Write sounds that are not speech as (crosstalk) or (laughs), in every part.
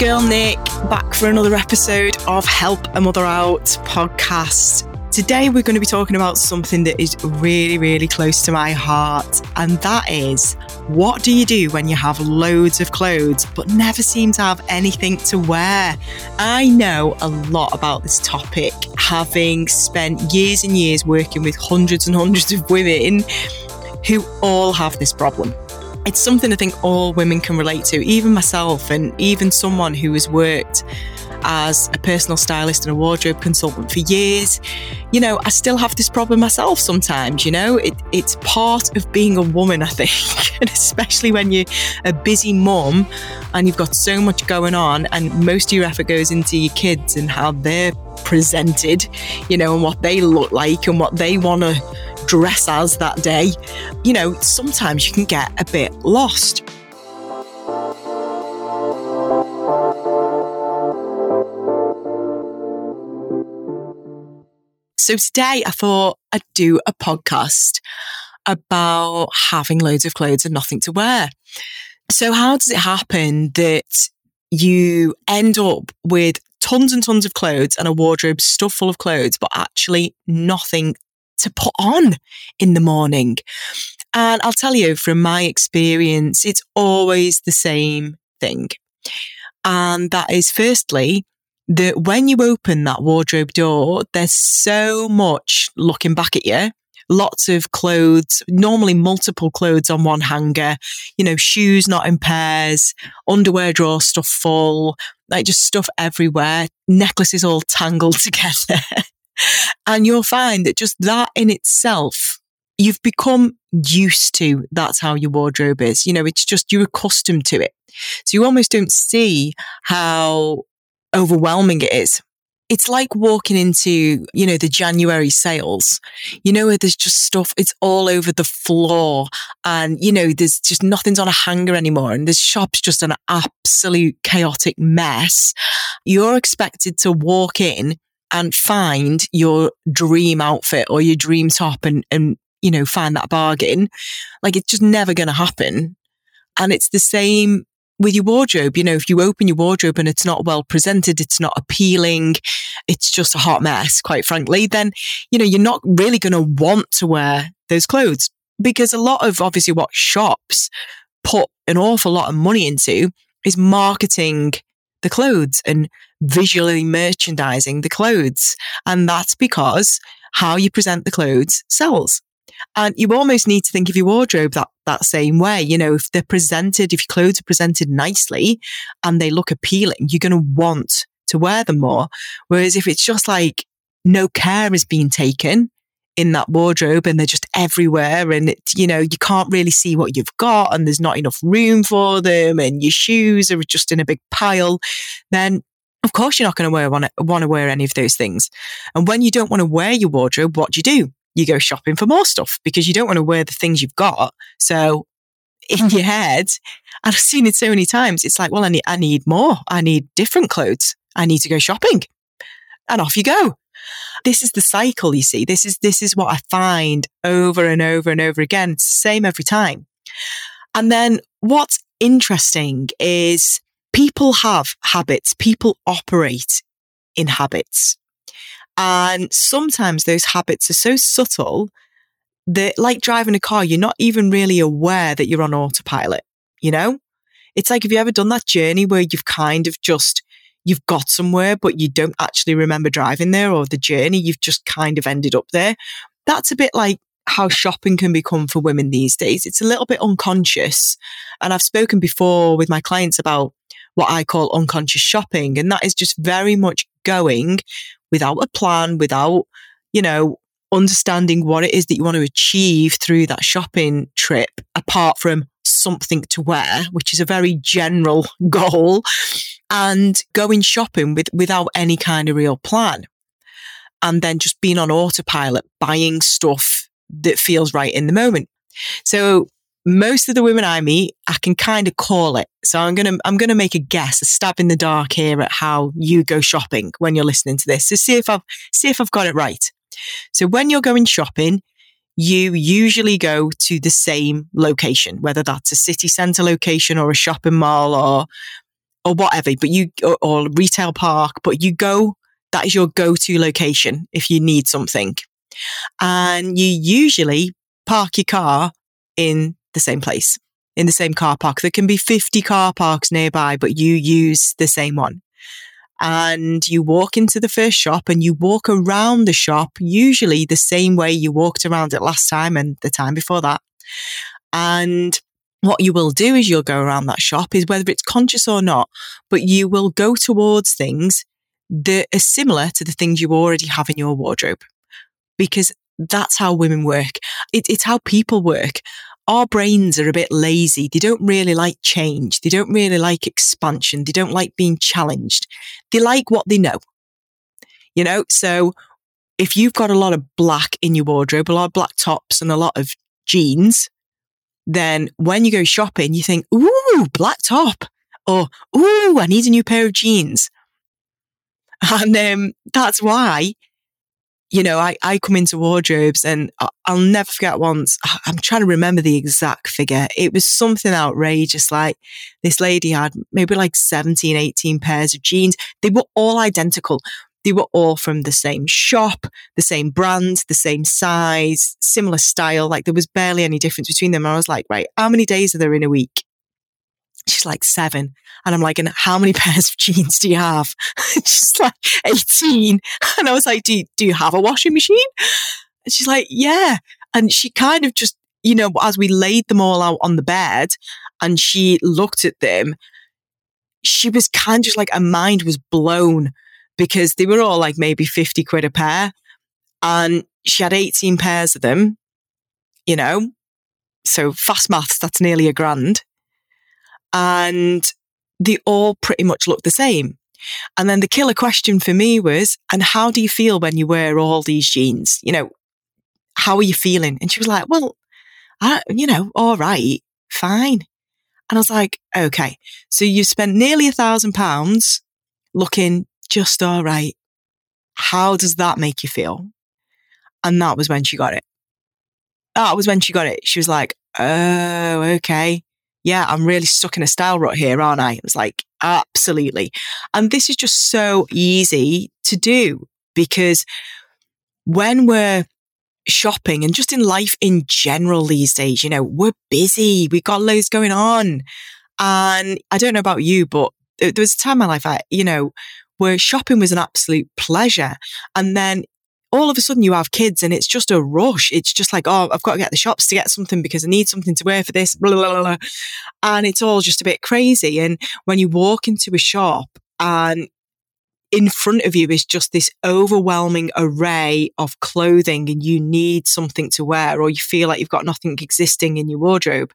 girl Nick back for another episode of Help a Mother Out podcast. Today, we're going to be talking about something that is really, really close to my heart, and that is what do you do when you have loads of clothes but never seem to have anything to wear? I know a lot about this topic, having spent years and years working with hundreds and hundreds of women who all have this problem. It's something I think all women can relate to, even myself, and even someone who has worked as a personal stylist and a wardrobe consultant for years. You know, I still have this problem myself sometimes, you know, it, it's part of being a woman, I think, (laughs) and especially when you're a busy mum and you've got so much going on and most of your effort goes into your kids and how they're presented, you know, and what they look like and what they want to dress as that day. You know, sometimes you can get a bit lost. So today I thought I'd do a podcast about having loads of clothes and nothing to wear. So how does it happen that you end up with tons and tons of clothes and a wardrobe stuffed full of clothes, but actually nothing to put on in the morning? And I'll tell you from my experience, it's always the same thing. And that is firstly, that when you open that wardrobe door, there's so much looking back at you. Lots of clothes, normally multiple clothes on one hanger, you know, shoes not in pairs, underwear drawer stuff full, like just stuff everywhere, necklaces all tangled (laughs) together. and you'll find that just that in itself you've become used to that's how your wardrobe is. You know, it's just you're accustomed to it. So you almost don't see how overwhelming it is. It's like walking into, you know, the January sales, you know, where there's just stuff, it's all over the floor and, you know, there's just nothing's on a hanger anymore and the shop's just an absolute chaotic mess. You're expected to walk in and find your dream outfit or your dream top and, and, you know, find that bargain. Like it's just never going to happen. And it's the same with your wardrobe, you know, if you open your wardrobe and it's not well presented, it's not appealing, it's just a hot mess, quite frankly, then, you know, you're not really going to want to wear those clothes because a lot of obviously what shops put an awful lot of money into is marketing the clothes and visually merchandising the clothes. And that's because how you present the clothes sells. And you almost need to think of your wardrobe that, that same way. You know, if they're presented, if your clothes are presented nicely and they look appealing, you're going to want to wear them more. Whereas if it's just like no care is being taken in that wardrobe and they're just everywhere and it, you know, you can't really see what you've got and there's not enough room for them and your shoes are just in a big pile, then of course you're not going to wear, want, to, wear any of those things. And when you don't want to wear your wardrobe, what do you do? You go shopping for more stuff because you don't want to wear the things you've got. So in your head, I've seen it so many times. It's like, well, I need, I need more. I need different clothes. I need to go shopping and off you go. This is the cycle, you see. This is, this is what I find over and over and over again. It's the same every time. And then what's interesting is people have habits. People operate in habits. And sometimes those habits are so subtle that, like driving a car, you're not even really aware that you're on autopilot. You know, it's like, have you ever done that journey where you've kind of just, you've got somewhere, but you don't actually remember driving there or the journey, you've just kind of ended up there. That's a bit like how shopping can become for women these days. It's a little bit unconscious. And I've spoken before with my clients about what I call unconscious shopping. And that is just very much going without a plan, without, you know, understanding what it is that you want to achieve through that shopping trip, apart from something to wear, which is a very general (laughs) goal, and going shopping with, without any kind of real plan. And then just being on autopilot, buying stuff that feels right in the moment. So most of the women I meet, I can kind of call it. So I'm going to, I'm going to make a guess, a stab in the dark here at how you go shopping when you're listening to this. So see if I've, see if I've got it right. So when you're going shopping, you usually go to the same location, whether that's a city center location or a shopping mall or or whatever, but you, or, or retail park, but you go, that is your go to location if you need something. And you usually park your car in the same place, in the same car park. There can be 50 car parks nearby, but you use the same one. And you walk into the first shop and you walk around the shop, usually the same way you walked around it last time and the time before that. And what you will do is you'll go around that shop is whether it's conscious or not, but you will go towards things that are similar to the things you already have in your wardrobe because that's how women work. It, it's how people work. Our brains are a bit lazy. They don't really like change. They don't really like expansion. They don't like being challenged. They like what they know. You know, so if you've got a lot of black in your wardrobe, a lot of black tops and a lot of jeans, then when you go shopping, you think, ooh, black top or ooh, I need a new pair of jeans. And um, that's why you know, I, I come into wardrobes and I'll never forget once, I'm trying to remember the exact figure. It was something outrageous. Like this lady had maybe like 17, 18 pairs of jeans. They were all identical. They were all from the same shop, the same brand, the same size, similar style. Like there was barely any difference between them. I was like, right, how many days are there in a week? She's like seven. And I'm like, and how many (laughs) pairs of jeans do you have? (laughs) she's like 18. (laughs) And I was like, do you, do you have a washing machine? And she's like, yeah. And she kind of just, you know, as we laid them all out on the bed and she looked at them, she was kind of just like, her mind was blown because they were all like maybe 50 quid a pair. And she had 18 pairs of them, you know. So fast maths, that's nearly a grand and they all pretty much look the same. And then the killer question for me was, and how do you feel when you wear all these jeans? You know, how are you feeling? And she was like, well, I, you know, all right, fine. And I was like, okay, so you spent nearly a thousand pounds looking just all right. How does that make you feel? And that was when she got it. That was when she got it. She was like, oh, okay yeah, I'm really stuck in a style rut here, aren't I? It was like, absolutely. And this is just so easy to do because when we're shopping and just in life in general these days, you know, we're busy, we've got loads going on. And I don't know about you, but there was a time in my life, I, you know, where shopping was an absolute pleasure. And then all of a sudden you have kids and it's just a rush. It's just like, oh, I've got to get the shops to get something because I need something to wear for this, blah, blah, blah, And it's all just a bit crazy. And when you walk into a shop and in front of you is just this overwhelming array of clothing and you need something to wear or you feel like you've got nothing existing in your wardrobe,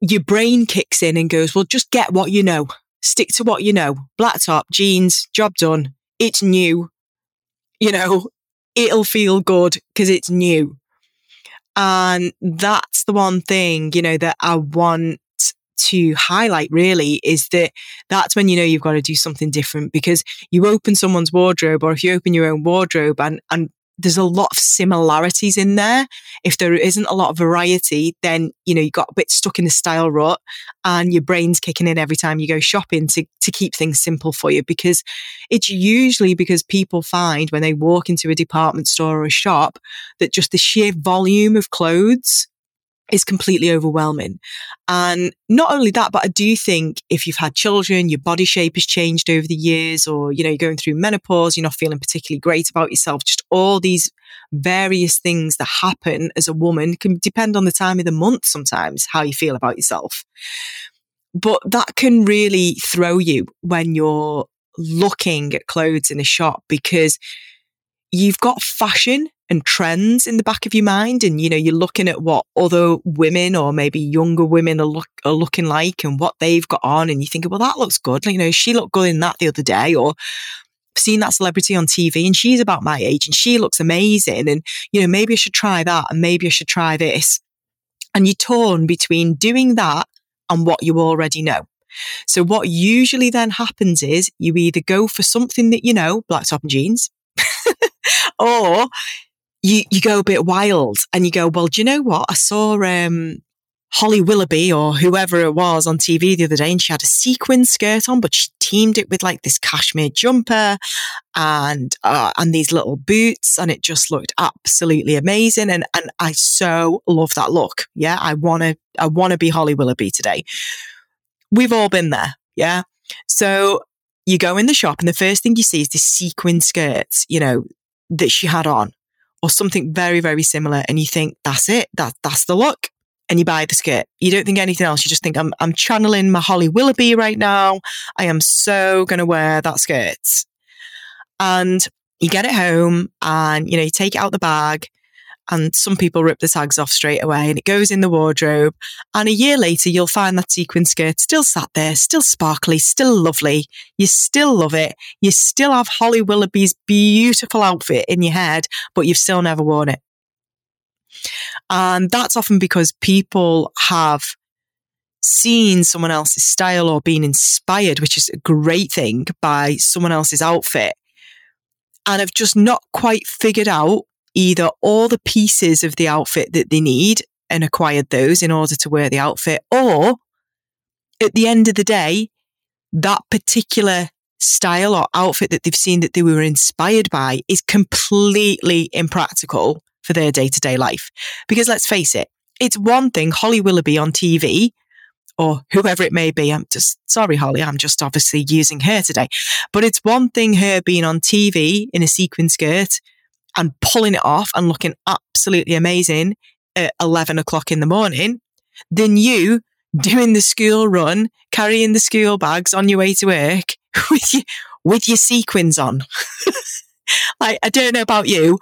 your brain kicks in and goes, well, just get what you know. Stick to what you know. Black top, jeans, job done. It's new. You know, it'll feel good because it's new. And that's the one thing, you know, that I want to highlight really is that that's when you know you've got to do something different because you open someone's wardrobe or if you open your own wardrobe and, and there's a lot of similarities in there. If there isn't a lot of variety, then, you know, you got a bit stuck in the style rut and your brain's kicking in every time you go shopping to, to keep things simple for you because it's usually because people find when they walk into a department store or a shop that just the sheer volume of clothes is completely overwhelming. And not only that, but I do think if you've had children, your body shape has changed over the years, or, you know, you're going through menopause, you're not feeling particularly great about yourself, just all these various things that happen as a woman can depend on the time of the month sometimes, how you feel about yourself. But that can really throw you when you're looking at clothes in a shop because you've got fashion and trends in the back of your mind and you know you're looking at what other women or maybe younger women are, look, are looking like and what they've got on and you think well that looks good. Like, you know she looked good in that the other day or seen that celebrity on TV and she's about my age and she looks amazing and you know maybe I should try that and maybe I should try this. And you're torn between doing that and what you already know. So what usually then happens is you either go for something that you know black top and jeans (laughs) or you, you go a bit wild and you go, well, do you know what? I saw, um, Holly Willoughby or whoever it was on TV the other day, and she had a sequin skirt on, but she teamed it with like this cashmere jumper and uh, and these little boots, and it just looked absolutely amazing. And and I so love that look. Yeah, I wanna I wanna be Holly Willoughby today. We've all been there. Yeah. So you go in the shop, and the first thing you see is this sequin skirt, you know, that she had on, or something very very similar, and you think that's it. That that's the look and you buy the skirt. You don't think anything else. You just think, I'm, I'm channeling my Holly Willoughby right now. I am so going to wear that skirt. And you get it home and, you know, you take it out the bag and some people rip the tags off straight away and it goes in the wardrobe. And a year later, you'll find that sequin skirt still sat there, still sparkly, still lovely. You still love it. You still have Holly Willoughby's beautiful outfit in your head, but you've still never worn it. And that's often because people have seen someone else's style or been inspired, which is a great thing by someone else's outfit and have just not quite figured out either all the pieces of the outfit that they need and acquired those in order to wear the outfit or at the end of the day, that particular style or outfit that they've seen that they were inspired by is completely impractical for their day to day life. Because let's face it, it's one thing Holly Willoughby on TV or whoever it may be. I'm just sorry, Holly. I'm just obviously using her today, but it's one thing her being on TV in a sequin skirt and pulling it off and looking absolutely amazing at 11 o'clock in the morning than you doing the school run, carrying the school bags on your way to work (laughs) with your, with your sequins on. (laughs) like, I don't know about you,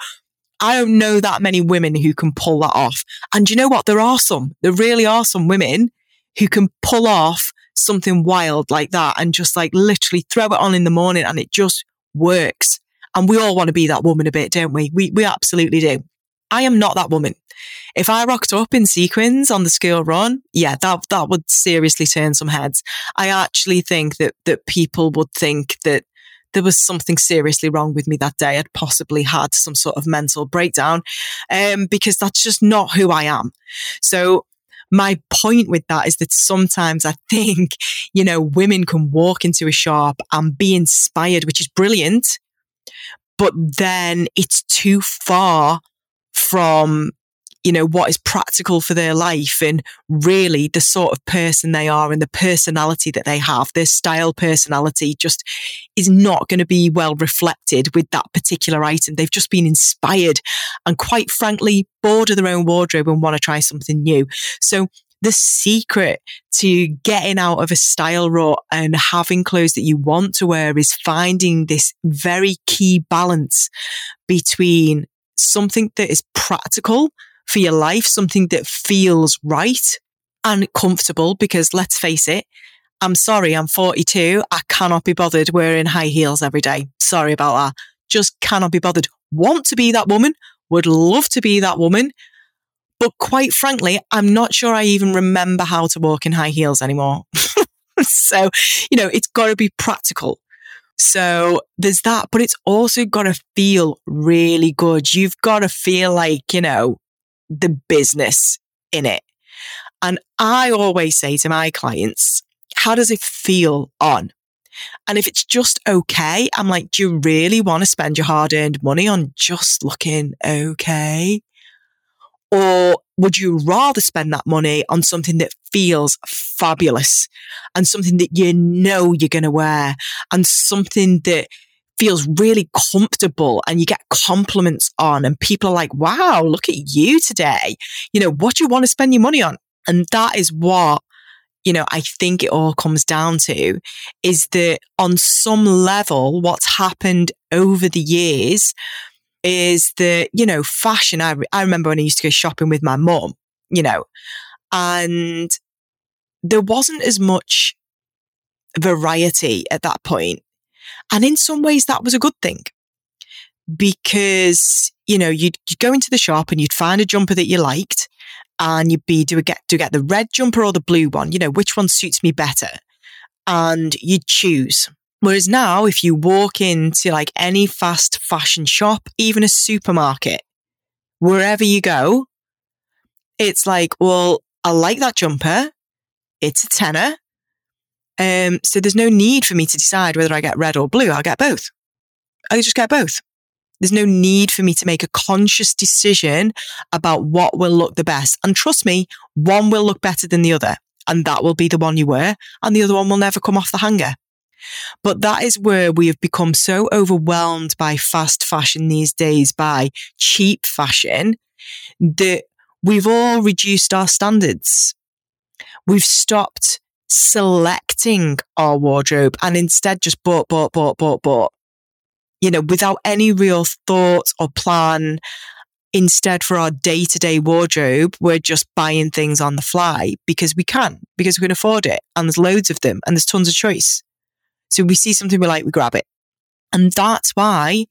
I don't know that many women who can pull that off. And you know what? There are some, there really are some women who can pull off something wild like that and just like literally throw it on in the morning and it just works. And we all want to be that woman a bit, don't we? We, we absolutely do. I am not that woman. If I rocked up in sequins on the school run, yeah, that, that would seriously turn some heads. I actually think that, that people would think that there was something seriously wrong with me that day. I'd possibly had some sort of mental breakdown, um, because that's just not who I am. So my point with that is that sometimes I think, you know, women can walk into a shop and be inspired, which is brilliant, but then it's too far from you know, what is practical for their life and really the sort of person they are and the personality that they have, their style personality just is not going to be well reflected with that particular item. They've just been inspired and quite frankly, bored of their own wardrobe and want to try something new. So the secret to getting out of a style rut and having clothes that you want to wear is finding this very key balance between something that is practical for your life, something that feels right and comfortable. Because let's face it, I'm sorry, I'm 42. I cannot be bothered wearing high heels every day. Sorry about that. Just cannot be bothered. Want to be that woman, would love to be that woman. But quite frankly, I'm not sure I even remember how to walk in high heels anymore. (laughs) so, you know, it's got to be practical. So there's that, but it's also got to feel really good. You've got to feel like, you know, the business in it. And I always say to my clients, how does it feel on? And if it's just okay, I'm like, do you really want to spend your hard earned money on just looking okay? Or would you rather spend that money on something that feels fabulous and something that you know you're going to wear and something that feels really comfortable and you get compliments on and people are like, wow, look at you today. You know, what do you want to spend your money on? And that is what, you know, I think it all comes down to is that on some level, what's happened over the years is that, you know, fashion. I, I remember when I used to go shopping with my mum, you know, and there wasn't as much variety at that point. And in some ways, that was a good thing because, you know, you'd, you'd go into the shop and you'd find a jumper that you liked and you'd be, do get, do get the red jumper or the blue one? You know, which one suits me better? And you'd choose. Whereas now, if you walk into like any fast fashion shop, even a supermarket, wherever you go, it's like, well, I like that jumper. It's a tenner. Um, so there's no need for me to decide whether I get red or blue. I'll get both. I just get both. There's no need for me to make a conscious decision about what will look the best. And trust me, one will look better than the other. And that will be the one you wear. And the other one will never come off the hanger. But that is where we have become so overwhelmed by fast fashion these days, by cheap fashion, that we've all reduced our standards. We've stopped selecting our wardrobe and instead just bought, bought, bought, bought, bought, you know, without any real thought or plan. Instead, for our day to day wardrobe, we're just buying things on the fly because we can, because we can afford it. And there's loads of them and there's tons of choice. So we see something we like, we grab it. And that's why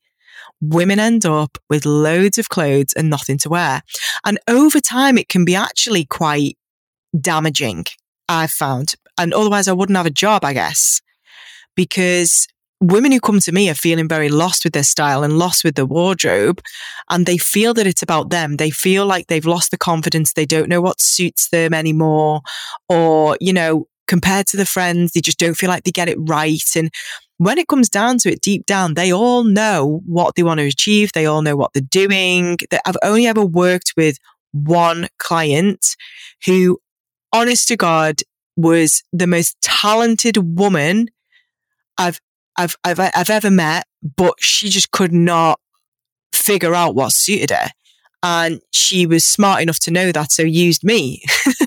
women end up with loads of clothes and nothing to wear. And over time, it can be actually quite damaging, I've found. And otherwise, I wouldn't have a job, I guess, because women who come to me are feeling very lost with their style and lost with their wardrobe. And they feel that it's about them. They feel like they've lost the confidence. They don't know what suits them anymore. Or, you know, compared to the friends, they just don't feel like they get it right. And when it comes down to it, deep down, they all know what they want to achieve. They all know what they're doing. I've only ever worked with one client who, honest to God, was the most talented woman I've I've I've I've ever met, but she just could not figure out what suited her. And she was smart enough to know that, so used me. (laughs)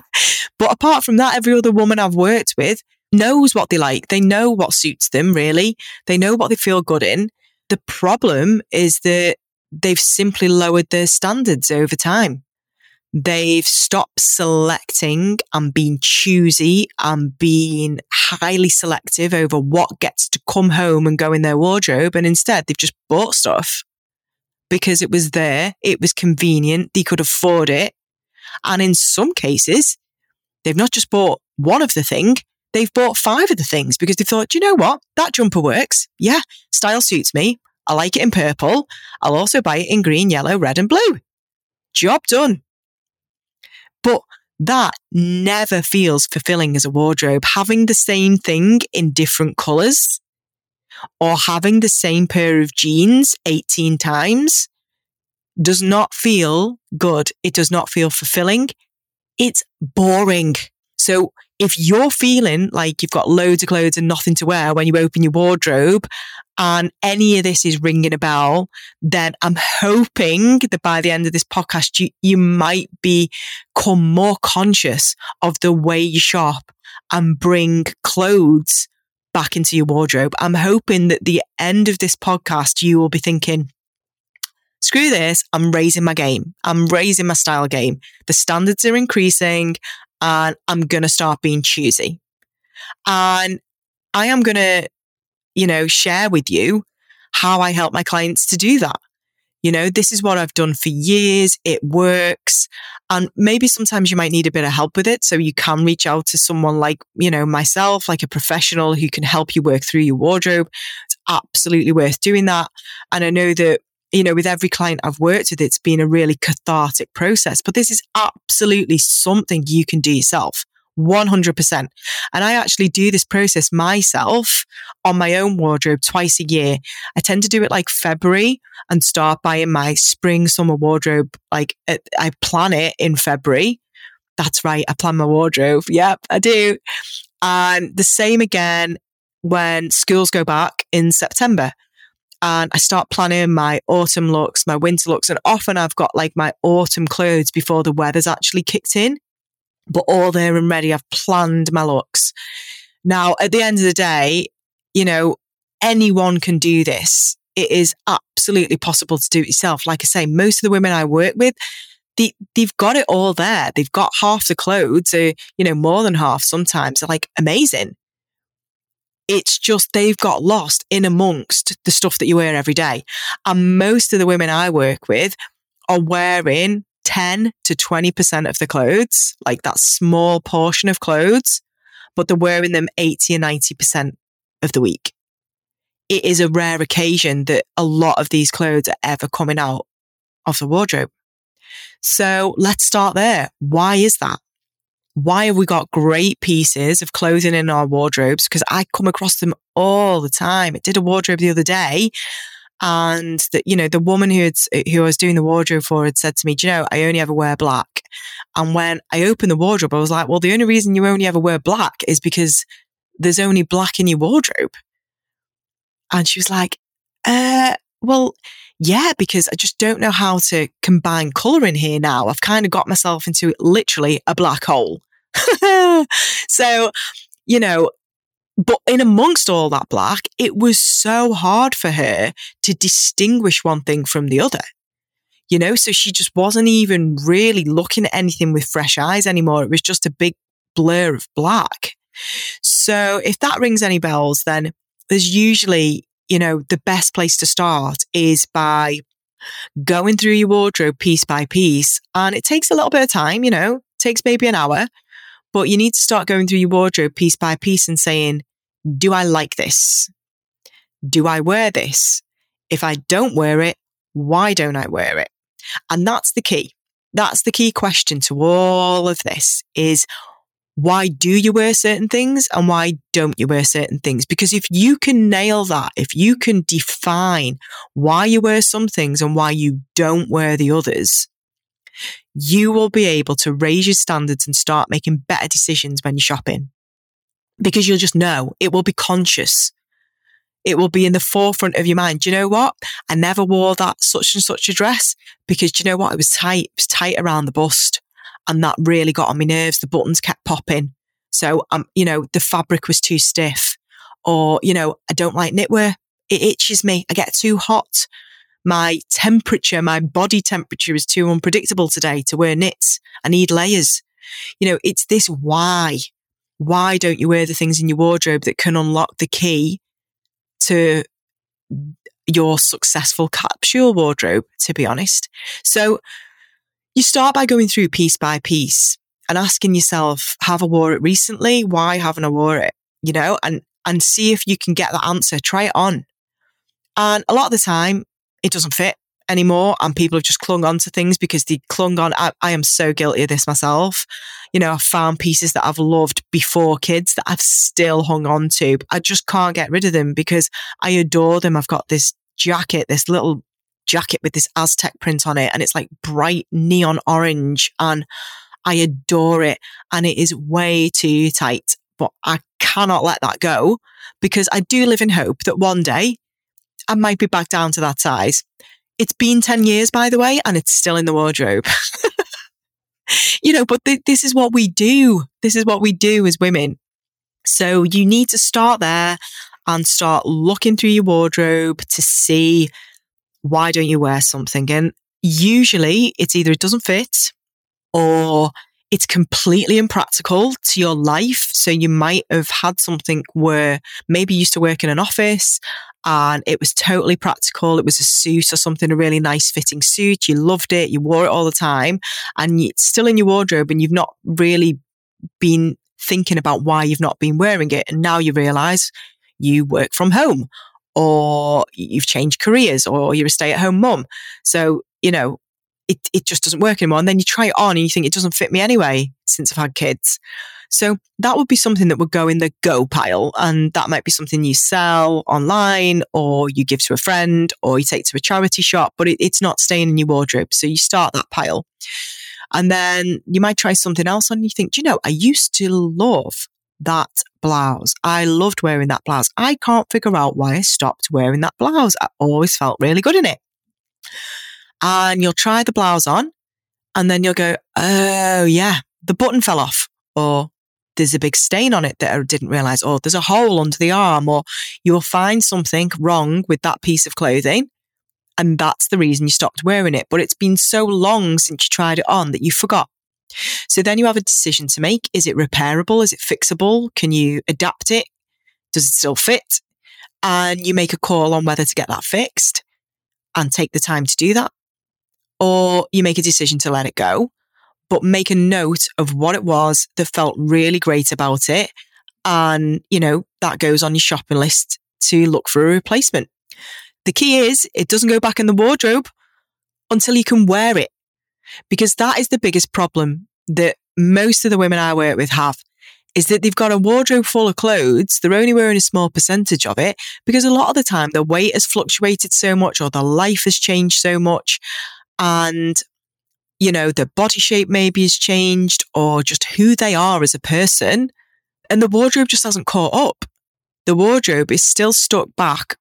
but apart from that, every other woman I've worked with knows what they like. They know what suits them, really. They know what they feel good in. The problem is that they've simply lowered their standards over time. They've stopped selecting and being choosy and being highly selective over what gets to come home and go in their wardrobe. And instead, they've just bought stuff because it was there, it was convenient, they could afford it. And in some cases, they've not just bought one of the thing, they've bought five of the things because they thought, you know what? That jumper works. Yeah, style suits me. I like it in purple. I'll also buy it in green, yellow, red, and blue. Job done. But that never feels fulfilling as a wardrobe. Having the same thing in different colors or having the same pair of jeans 18 times does not feel good. It does not feel fulfilling. It's boring. So if you're feeling like you've got loads of clothes and nothing to wear when you open your wardrobe and any of this is ringing a bell, then I'm hoping that by the end of this podcast, you, you might become more conscious of the way you shop and bring clothes back into your wardrobe. I'm hoping that the end of this podcast, you will be thinking, screw this. I'm raising my game. I'm raising my style game. The standards are increasing and I'm going to start being choosy. And I am going to, you know, share with you how I help my clients to do that. You know, this is what I've done for years. It works. And maybe sometimes you might need a bit of help with it. So you can reach out to someone like, you know, myself, like a professional who can help you work through your wardrobe. It's absolutely worth doing that. And I know that you know, with every client I've worked with, it's been a really cathartic process. But this is absolutely something you can do yourself. 100%. And I actually do this process myself on my own wardrobe twice a year. I tend to do it like February and start buying my spring summer wardrobe. Like uh, I plan it in February. That's right. I plan my wardrobe. Yep, I do. And the same again when schools go back in September and I start planning my autumn looks, my winter looks, and often I've got like my autumn clothes before the weather's actually kicked in, but all there and ready. I've planned my looks. Now, at the end of the day, you know, anyone can do this. It is absolutely possible to do it yourself. Like I say, most of the women I work with, they, they've got it all there. They've got half the clothes, or, you know, more than half sometimes. They're like amazing. It's just they've got lost in amongst the stuff that you wear every day. And most of the women I work with are wearing 10 to 20% of the clothes, like that small portion of clothes, but they're wearing them 80 or 90% of the week. It is a rare occasion that a lot of these clothes are ever coming out of the wardrobe. So let's start there. Why is that? Why have we got great pieces of clothing in our wardrobes? Because I come across them all the time. I did a wardrobe the other day and that, you know, the woman who had, who I was doing the wardrobe for had said to me, do you know, I only ever wear black. And when I opened the wardrobe, I was like, well, the only reason you only ever wear black is because there's only black in your wardrobe. And she was like, uh, well, yeah, because I just don't know how to combine color in here now. I've kind of got myself into literally a black hole. (laughs) so, you know, but in amongst all that black, it was so hard for her to distinguish one thing from the other. You know, so she just wasn't even really looking at anything with fresh eyes anymore. It was just a big blur of black. So if that rings any bells, then there's usually, you know, the best place to start is by going through your wardrobe piece by piece. And it takes a little bit of time, you know, takes maybe an hour, but you need to start going through your wardrobe piece by piece and saying, do I like this? Do I wear this? If I don't wear it, why don't I wear it? And that's the key. That's the key question to all of this is why do you wear certain things and why don't you wear certain things? Because if you can nail that, if you can define why you wear some things and why you don't wear the others, you will be able to raise your standards and start making better decisions when you're shopping because you'll just know it will be conscious. It will be in the forefront of your mind. Do you know what? I never wore that such and such a dress because do you know what? It was tight. It was tight around the bust and that really got on my nerves. The buttons kept popping. So, um, you know, the fabric was too stiff or, you know, I don't like knitwear. It itches me. I get too hot. My temperature, my body temperature is too unpredictable today to wear knits. I need layers. You know, it's this why why don't you wear the things in your wardrobe that can unlock the key to your successful capsule wardrobe, to be honest? So you start by going through piece by piece and asking yourself, have I wore it recently? Why haven't I wore it? You know, and, and see if you can get that answer. Try it on. And a lot of the time, it doesn't fit anymore and people have just clung on to things because they clung on. I, I, am so guilty of this myself. You know, I've found pieces that I've loved before kids that I've still hung on to. I just can't get rid of them because I adore them. I've got this jacket, this little jacket with this Aztec print on it and it's like bright neon orange and I adore it and it is way too tight, but I cannot let that go because I do live in hope that one day I might be back down to that size. It's been 10 years, by the way, and it's still in the wardrobe. (laughs) you know, but th- this is what we do. This is what we do as women. So you need to start there and start looking through your wardrobe to see why don't you wear something? And usually it's either it doesn't fit or it's completely impractical to your life. So you might have had something where maybe you used to work in an office and it was totally practical. It was a suit or something, a really nice fitting suit. You loved it. You wore it all the time and it's still in your wardrobe and you've not really been thinking about why you've not been wearing it. And now you realize you work from home or you've changed careers or you're a stay at home mum. So, you know, it, it just doesn't work anymore. And then you try it on and you think it doesn't fit me anyway since I've had kids. So that would be something that would go in the go pile. And that might be something you sell online or you give to a friend or you take to a charity shop, but it, it's not staying in your wardrobe. So you start that pile. And then you might try something else and you think, you know, I used to love that blouse. I loved wearing that blouse. I can't figure out why I stopped wearing that blouse. I always felt really good in it. And you'll try the blouse on and then you'll go, oh yeah, the button fell off or there's a big stain on it that I didn't realize, or there's a hole under the arm, or you will find something wrong with that piece of clothing. And that's the reason you stopped wearing it. But it's been so long since you tried it on that you forgot. So then you have a decision to make. Is it repairable? Is it fixable? Can you adapt it? Does it still fit? And you make a call on whether to get that fixed and take the time to do that. Or you make a decision to let it go but make a note of what it was that felt really great about it. And, you know, that goes on your shopping list to look for a replacement. The key is it doesn't go back in the wardrobe until you can wear it, because that is the biggest problem that most of the women I work with have is that they've got a wardrobe full of clothes. They're only wearing a small percentage of it because a lot of the time their weight has fluctuated so much or their life has changed so much. And, you know, their body shape maybe has changed or just who they are as a person. And the wardrobe just hasn't caught up. The wardrobe is still stuck back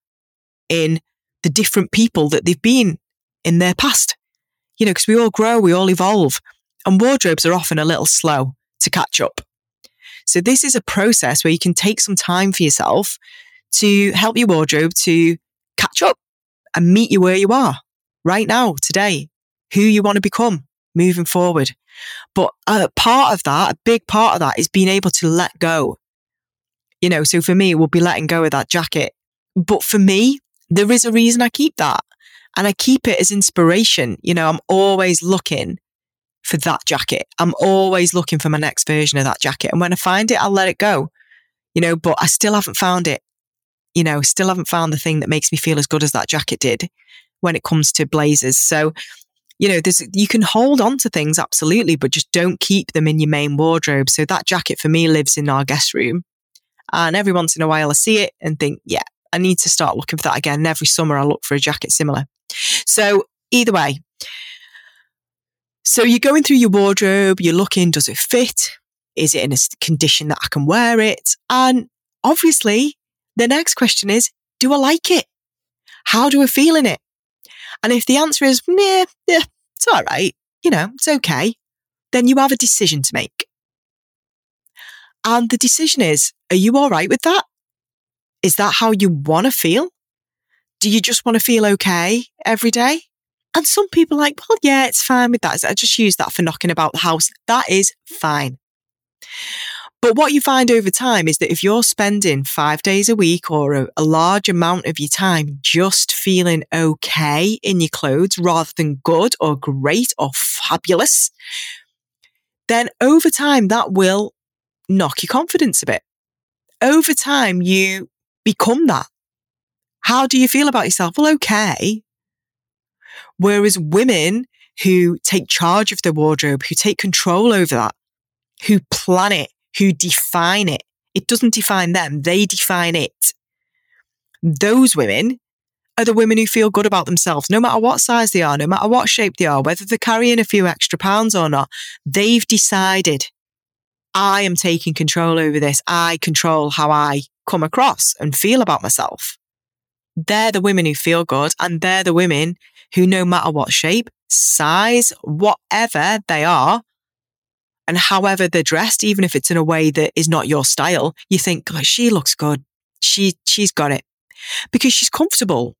in the different people that they've been in their past. You know, because we all grow, we all evolve, and wardrobes are often a little slow to catch up. So this is a process where you can take some time for yourself to help your wardrobe to catch up and meet you where you are right now, today, who you want to become moving forward. But a part of that, a big part of that is being able to let go. You know, so for me, it will be letting go of that jacket. But for me, there is a reason I keep that. And I keep it as inspiration. You know, I'm always looking for that jacket. I'm always looking for my next version of that jacket. And when I find it, I'll let it go, you know, but I still haven't found it. You know, still haven't found the thing that makes me feel as good as that jacket did when it comes to blazers. So, you know, there's, you can hold on to things absolutely, but just don't keep them in your main wardrobe. So that jacket for me lives in our guest room. And every once in a while I see it and think, yeah, I need to start looking for that again. And every summer I look for a jacket similar. So either way, so you're going through your wardrobe, you're looking, does it fit? Is it in a condition that I can wear it? And obviously, the next question is, do I like it? How do I feel in it? And if the answer is, yeah, yeah, it's all right, you know, it's okay, then you have a decision to make. And the decision is, are you all right with that? Is that how you want to feel? Do you just want to feel okay every day? And some people are like, well, yeah, it's fine with that. I just use that for knocking about the house. That is fine. But what you find over time is that if you're spending five days a week or a, a, large amount of your time just feeling okay in your clothes rather than good or great or fabulous, then over time that will knock your confidence a bit. Over time, you become that. How do you feel about yourself? Well, okay. Whereas women who take charge of their wardrobe, who take control over that, who plan it, who define it, it doesn't define them, they define it. Those women are the women who feel good about themselves, no matter what size they are, no matter what shape they are, whether they're carrying a few extra pounds or not. They've decided, I am taking control over this. I control how I come across and feel about myself. They're the women who feel good and they're the women who, no matter what shape, size, whatever they are, and however they're dressed, even if it's in a way that is not your style, you think, God, she looks good. She, she's got it because she's comfortable.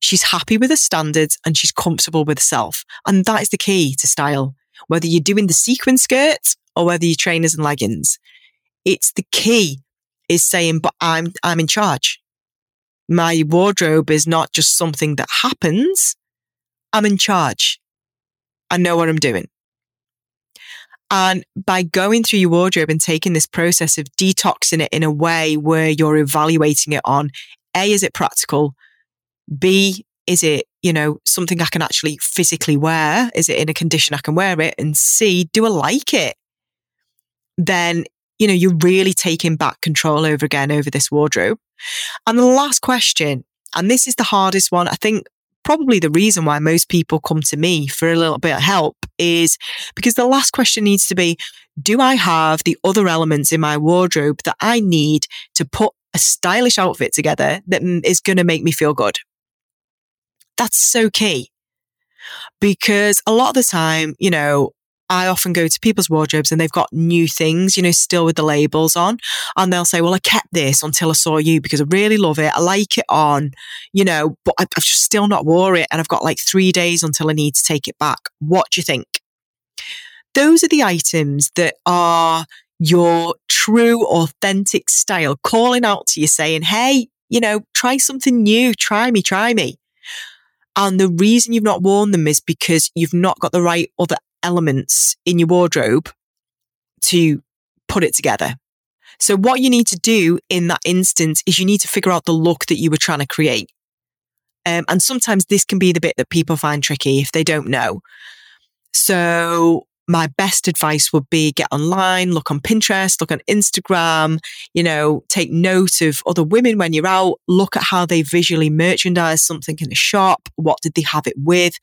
She's happy with her standards and she's comfortable with herself. And that is the key to style. Whether you're doing the sequin skirts or whether you're trainers and leggings, it's the key is saying, but I'm, I'm in charge. My wardrobe is not just something that happens. I'm in charge. I know what I'm doing. And by going through your wardrobe and taking this process of detoxing it in a way where you're evaluating it on A, is it practical? B, is it, you know, something I can actually physically wear? Is it in a condition I can wear it? And C, do I like it? Then, you know, you're really taking back control over again over this wardrobe. And the last question, and this is the hardest one. I think probably the reason why most people come to me for a little bit of help is because the last question needs to be Do I have the other elements in my wardrobe that I need to put a stylish outfit together that is going to make me feel good? That's so key because a lot of the time, you know, I often go to people's wardrobes and they've got new things, you know, still with the labels on. And they'll say, well, I kept this until I saw you because I really love it. I like it on, you know, but I've still not wore it. And I've got like three days until I need to take it back. What do you think? Those are the items that are your true, authentic style, calling out to you saying, hey, you know, try something new. Try me, try me. And the reason you've not worn them is because you've not got the right other elements in your wardrobe to put it together. So what you need to do in that instance is you need to figure out the look that you were trying to create. Um, and sometimes this can be the bit that people find tricky if they don't know. So my best advice would be get online, look on Pinterest, look on Instagram, you know, take note of other women when you're out, look at how they visually merchandise something in a shop. What did they have it with?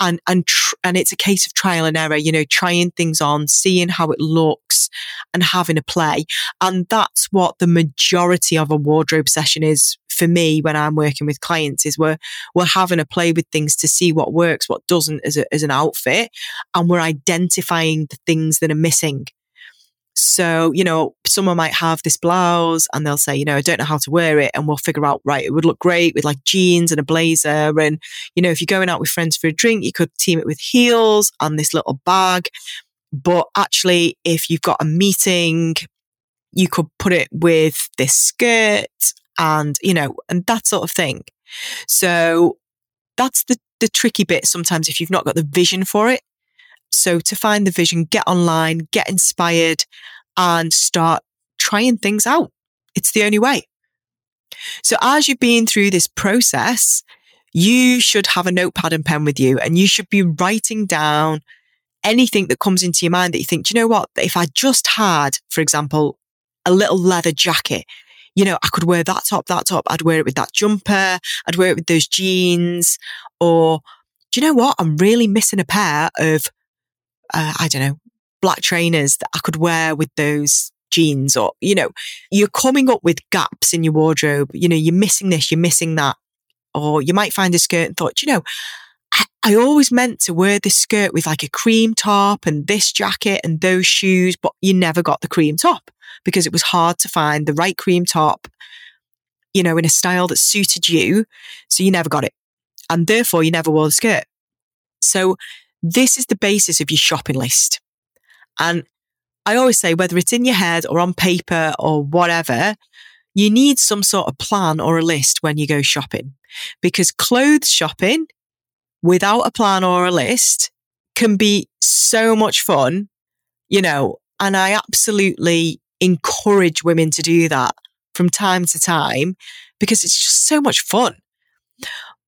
And, and, tr- and it's a case of trial and error, you know, trying things on, seeing how it looks and having a play. And that's what the majority of a wardrobe session is for me when I'm working with clients is we're, we're having a play with things to see what works, what doesn't as, a, as an outfit. And we're identifying the things that are missing. So, you know, someone might have this blouse and they'll say, you know, I don't know how to wear it. And we'll figure out, right, it would look great with like jeans and a blazer. And, you know, if you're going out with friends for a drink, you could team it with heels and this little bag. But actually, if you've got a meeting, you could put it with this skirt and, you know, and that sort of thing. So that's the, the tricky bit sometimes if you've not got the vision for it. So to find the vision, get online, get inspired and start trying things out. It's the only way. So as you've been through this process, you should have a notepad and pen with you and you should be writing down anything that comes into your mind that you think, do you know what? If I just had, for example, a little leather jacket, you know, I could wear that top, that top. I'd wear it with that jumper. I'd wear it with those jeans. Or do you know what? I'm really missing a pair of, uh, I don't know, black trainers that I could wear with those jeans or, you know, you're coming up with gaps in your wardrobe. You know, you're missing this, you're missing that. Or you might find a skirt and thought, you know, I, I always meant to wear this skirt with like a cream top and this jacket and those shoes, but you never got the cream top because it was hard to find the right cream top, you know, in a style that suited you. So you never got it. And therefore you never wore the skirt. So this is the basis of your shopping list. And I always say, whether it's in your head or on paper or whatever, you need some sort of plan or a list when you go shopping because clothes shopping without a plan or a list can be so much fun, you know, and I absolutely encourage women to do that from time to time because it's just so much fun.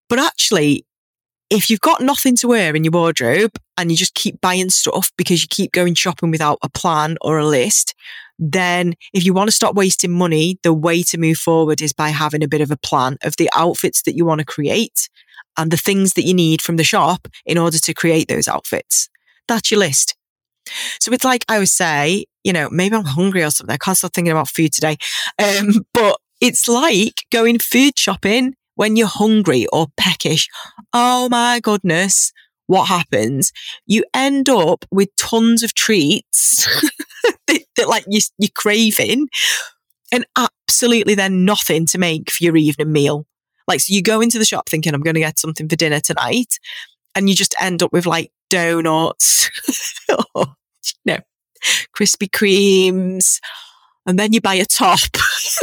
But actually, if you've got nothing to wear in your wardrobe and you just keep buying stuff because you keep going shopping without a plan or a list, then if you want to stop wasting money, the way to move forward is by having a bit of a plan of the outfits that you want to create and the things that you need from the shop in order to create those outfits. That's your list. So it's like I would say, you know, maybe I'm hungry or something. I can't stop thinking about food today. Um, but it's like going food shopping when you're hungry or peckish. Oh my goodness. What happens? You end up with tons of treats (laughs) that, that, like you, you're craving and absolutely then nothing to make for your evening meal. Like, so you go into the shop thinking, I'm going to get something for dinner tonight. And you just end up with like donuts (laughs) or, you know, Krispy Kremes. And then you buy a top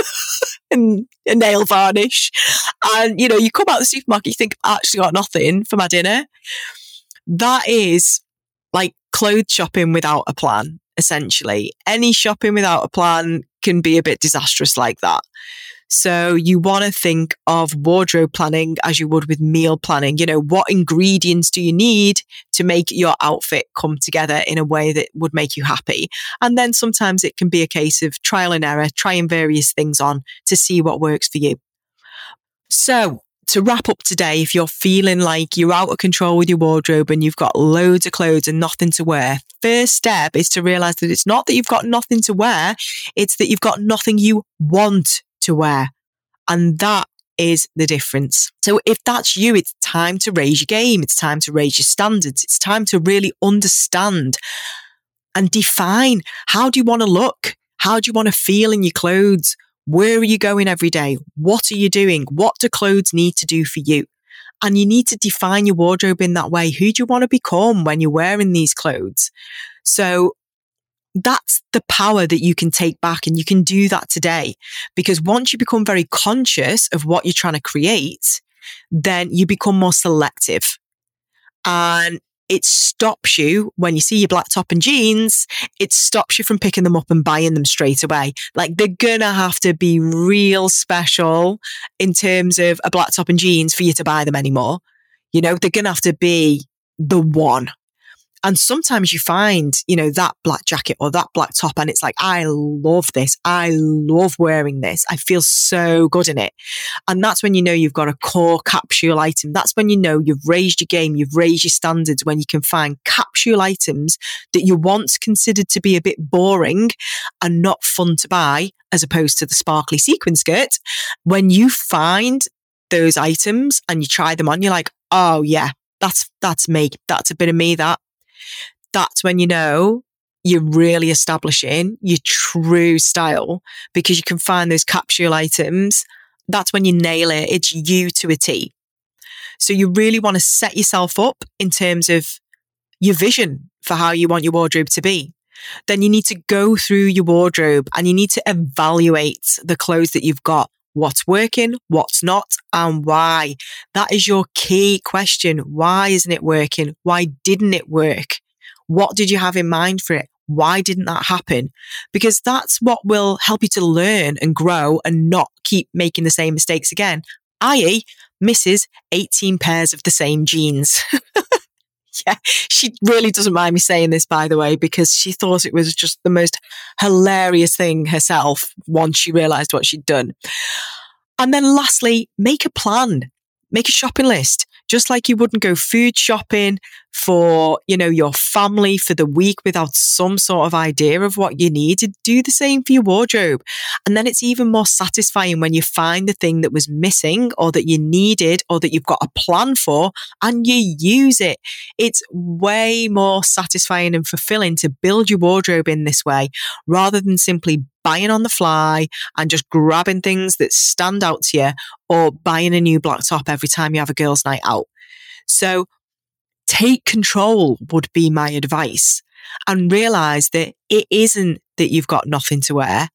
(laughs) and a nail varnish. And, you know, you come out of the supermarket, you think, I actually got nothing for my dinner. That is like clothes shopping without a plan, essentially. Any shopping without a plan can be a bit disastrous like that. So you want to think of wardrobe planning as you would with meal planning. You know, what ingredients do you need to make your outfit come together in a way that would make you happy? And then sometimes it can be a case of trial and error, trying various things on to see what works for you. So to wrap up today, if you're feeling like you're out of control with your wardrobe and you've got loads of clothes and nothing to wear, first step is to realize that it's not that you've got nothing to wear. It's that you've got nothing you want to wear. And that is the difference. So if that's you, it's time to raise your game. It's time to raise your standards. It's time to really understand and define how do you want to look? How do you want to feel in your clothes? Where are you going every day? What are you doing? What do clothes need to do for you? And you need to define your wardrobe in that way. Who do you want to become when you're wearing these clothes? So that's the power that you can take back and you can do that today. Because once you become very conscious of what you're trying to create, then you become more selective. And it stops you when you see your black top and jeans, it stops you from picking them up and buying them straight away. Like they're gonna have to be real special in terms of a black top and jeans for you to buy them anymore. You know, they're gonna have to be the one And sometimes you find, you know, that black jacket or that black top, and it's like, I love this. I love wearing this. I feel so good in it. And that's when you know you've got a core capsule item. That's when you know you've raised your game, you've raised your standards when you can find capsule items that you once considered to be a bit boring and not fun to buy, as opposed to the sparkly sequin skirt. When you find those items and you try them on, you're like, oh yeah, that's, that's me. That's a bit of me that that's when you know you're really establishing your true style because you can find those capsule items. That's when you nail it. It's you to a T. So you really want to set yourself up in terms of your vision for how you want your wardrobe to be. Then you need to go through your wardrobe and you need to evaluate the clothes that you've got. What's working, what's not, and why. That is your key question. Why isn't it working? Why didn't it work? What did you have in mind for it? Why didn't that happen? Because that's what will help you to learn and grow and not keep making the same mistakes again, i.e., misses 18 pairs of the same jeans. (laughs) (laughs) yeah, she really doesn't mind me saying this, by the way, because she thought it was just the most hilarious thing herself once she realized what she'd done. And then lastly, make a plan, make a shopping list just like you wouldn't go food shopping for, you know, your family for the week without some sort of idea of what you needed, do the same for your wardrobe. And then it's even more satisfying when you find the thing that was missing or that you needed or that you've got a plan for and you use it. It's way more satisfying and fulfilling to build your wardrobe in this way rather than simply buying on the fly and just grabbing things that stand out to you or buying a new black top every time you have a girls' night out. So take control would be my advice and realize that it isn't that you've got nothing to wear.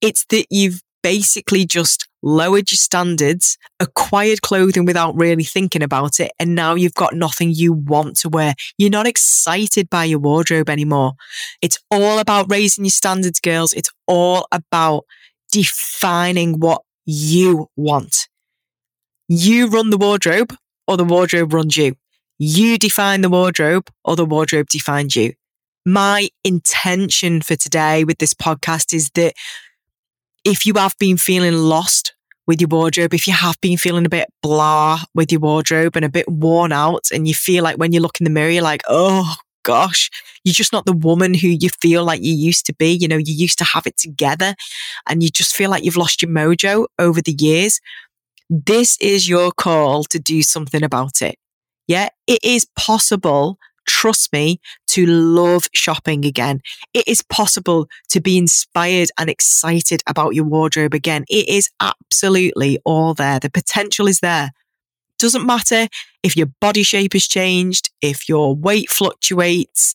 It's that you've basically just lowered your standards, acquired clothing without really thinking about it, and now you've got nothing you want to wear. You're not excited by your wardrobe anymore. It's all about raising your standards, girls. It's all about defining what you want. You run the wardrobe or the wardrobe runs you. You define the wardrobe or the wardrobe defines you. My intention for today with this podcast is that if you have been feeling lost with your wardrobe, if you have been feeling a bit blah with your wardrobe and a bit worn out, and you feel like when you look in the mirror, you're like, oh gosh, you're just not the woman who you feel like you used to be. You know, you used to have it together and you just feel like you've lost your mojo over the years. This is your call to do something about it. Yeah, it is possible trust me, to love shopping again. It is possible to be inspired and excited about your wardrobe again. It is absolutely all there. The potential is there. Doesn't matter if your body shape has changed, if your weight fluctuates,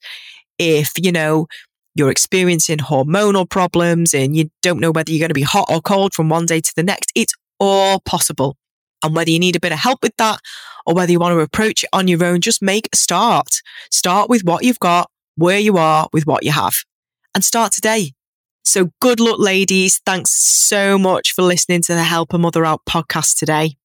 if, you know, you're experiencing hormonal problems and you don't know whether you're going to be hot or cold from one day to the next. It's all possible. And whether you need a bit of help with that or whether you want to approach it on your own, just make a start. Start with what you've got, where you are with what you have, and start today. So good luck, ladies. Thanks so much for listening to the Help a Mother Out podcast today.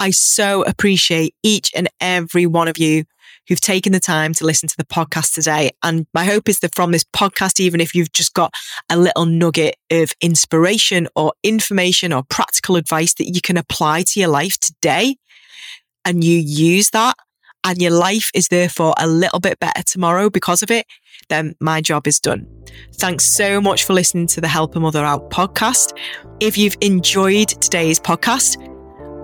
I so appreciate each and every one of you who've taken the time to listen to the podcast today. And my hope is that from this podcast, even if you've just got a little nugget of inspiration or information or practical advice that you can apply to your life today and you use that and your life is therefore a little bit better tomorrow because of it, then my job is done. Thanks so much for listening to the Help a Mother Out podcast. If you've enjoyed today's podcast,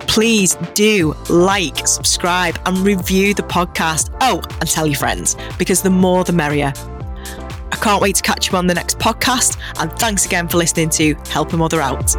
please do like, subscribe, and review the podcast. Oh, and tell your friends because the more the merrier. I can't wait to catch you on the next podcast. And thanks again for listening to Help a Mother Out.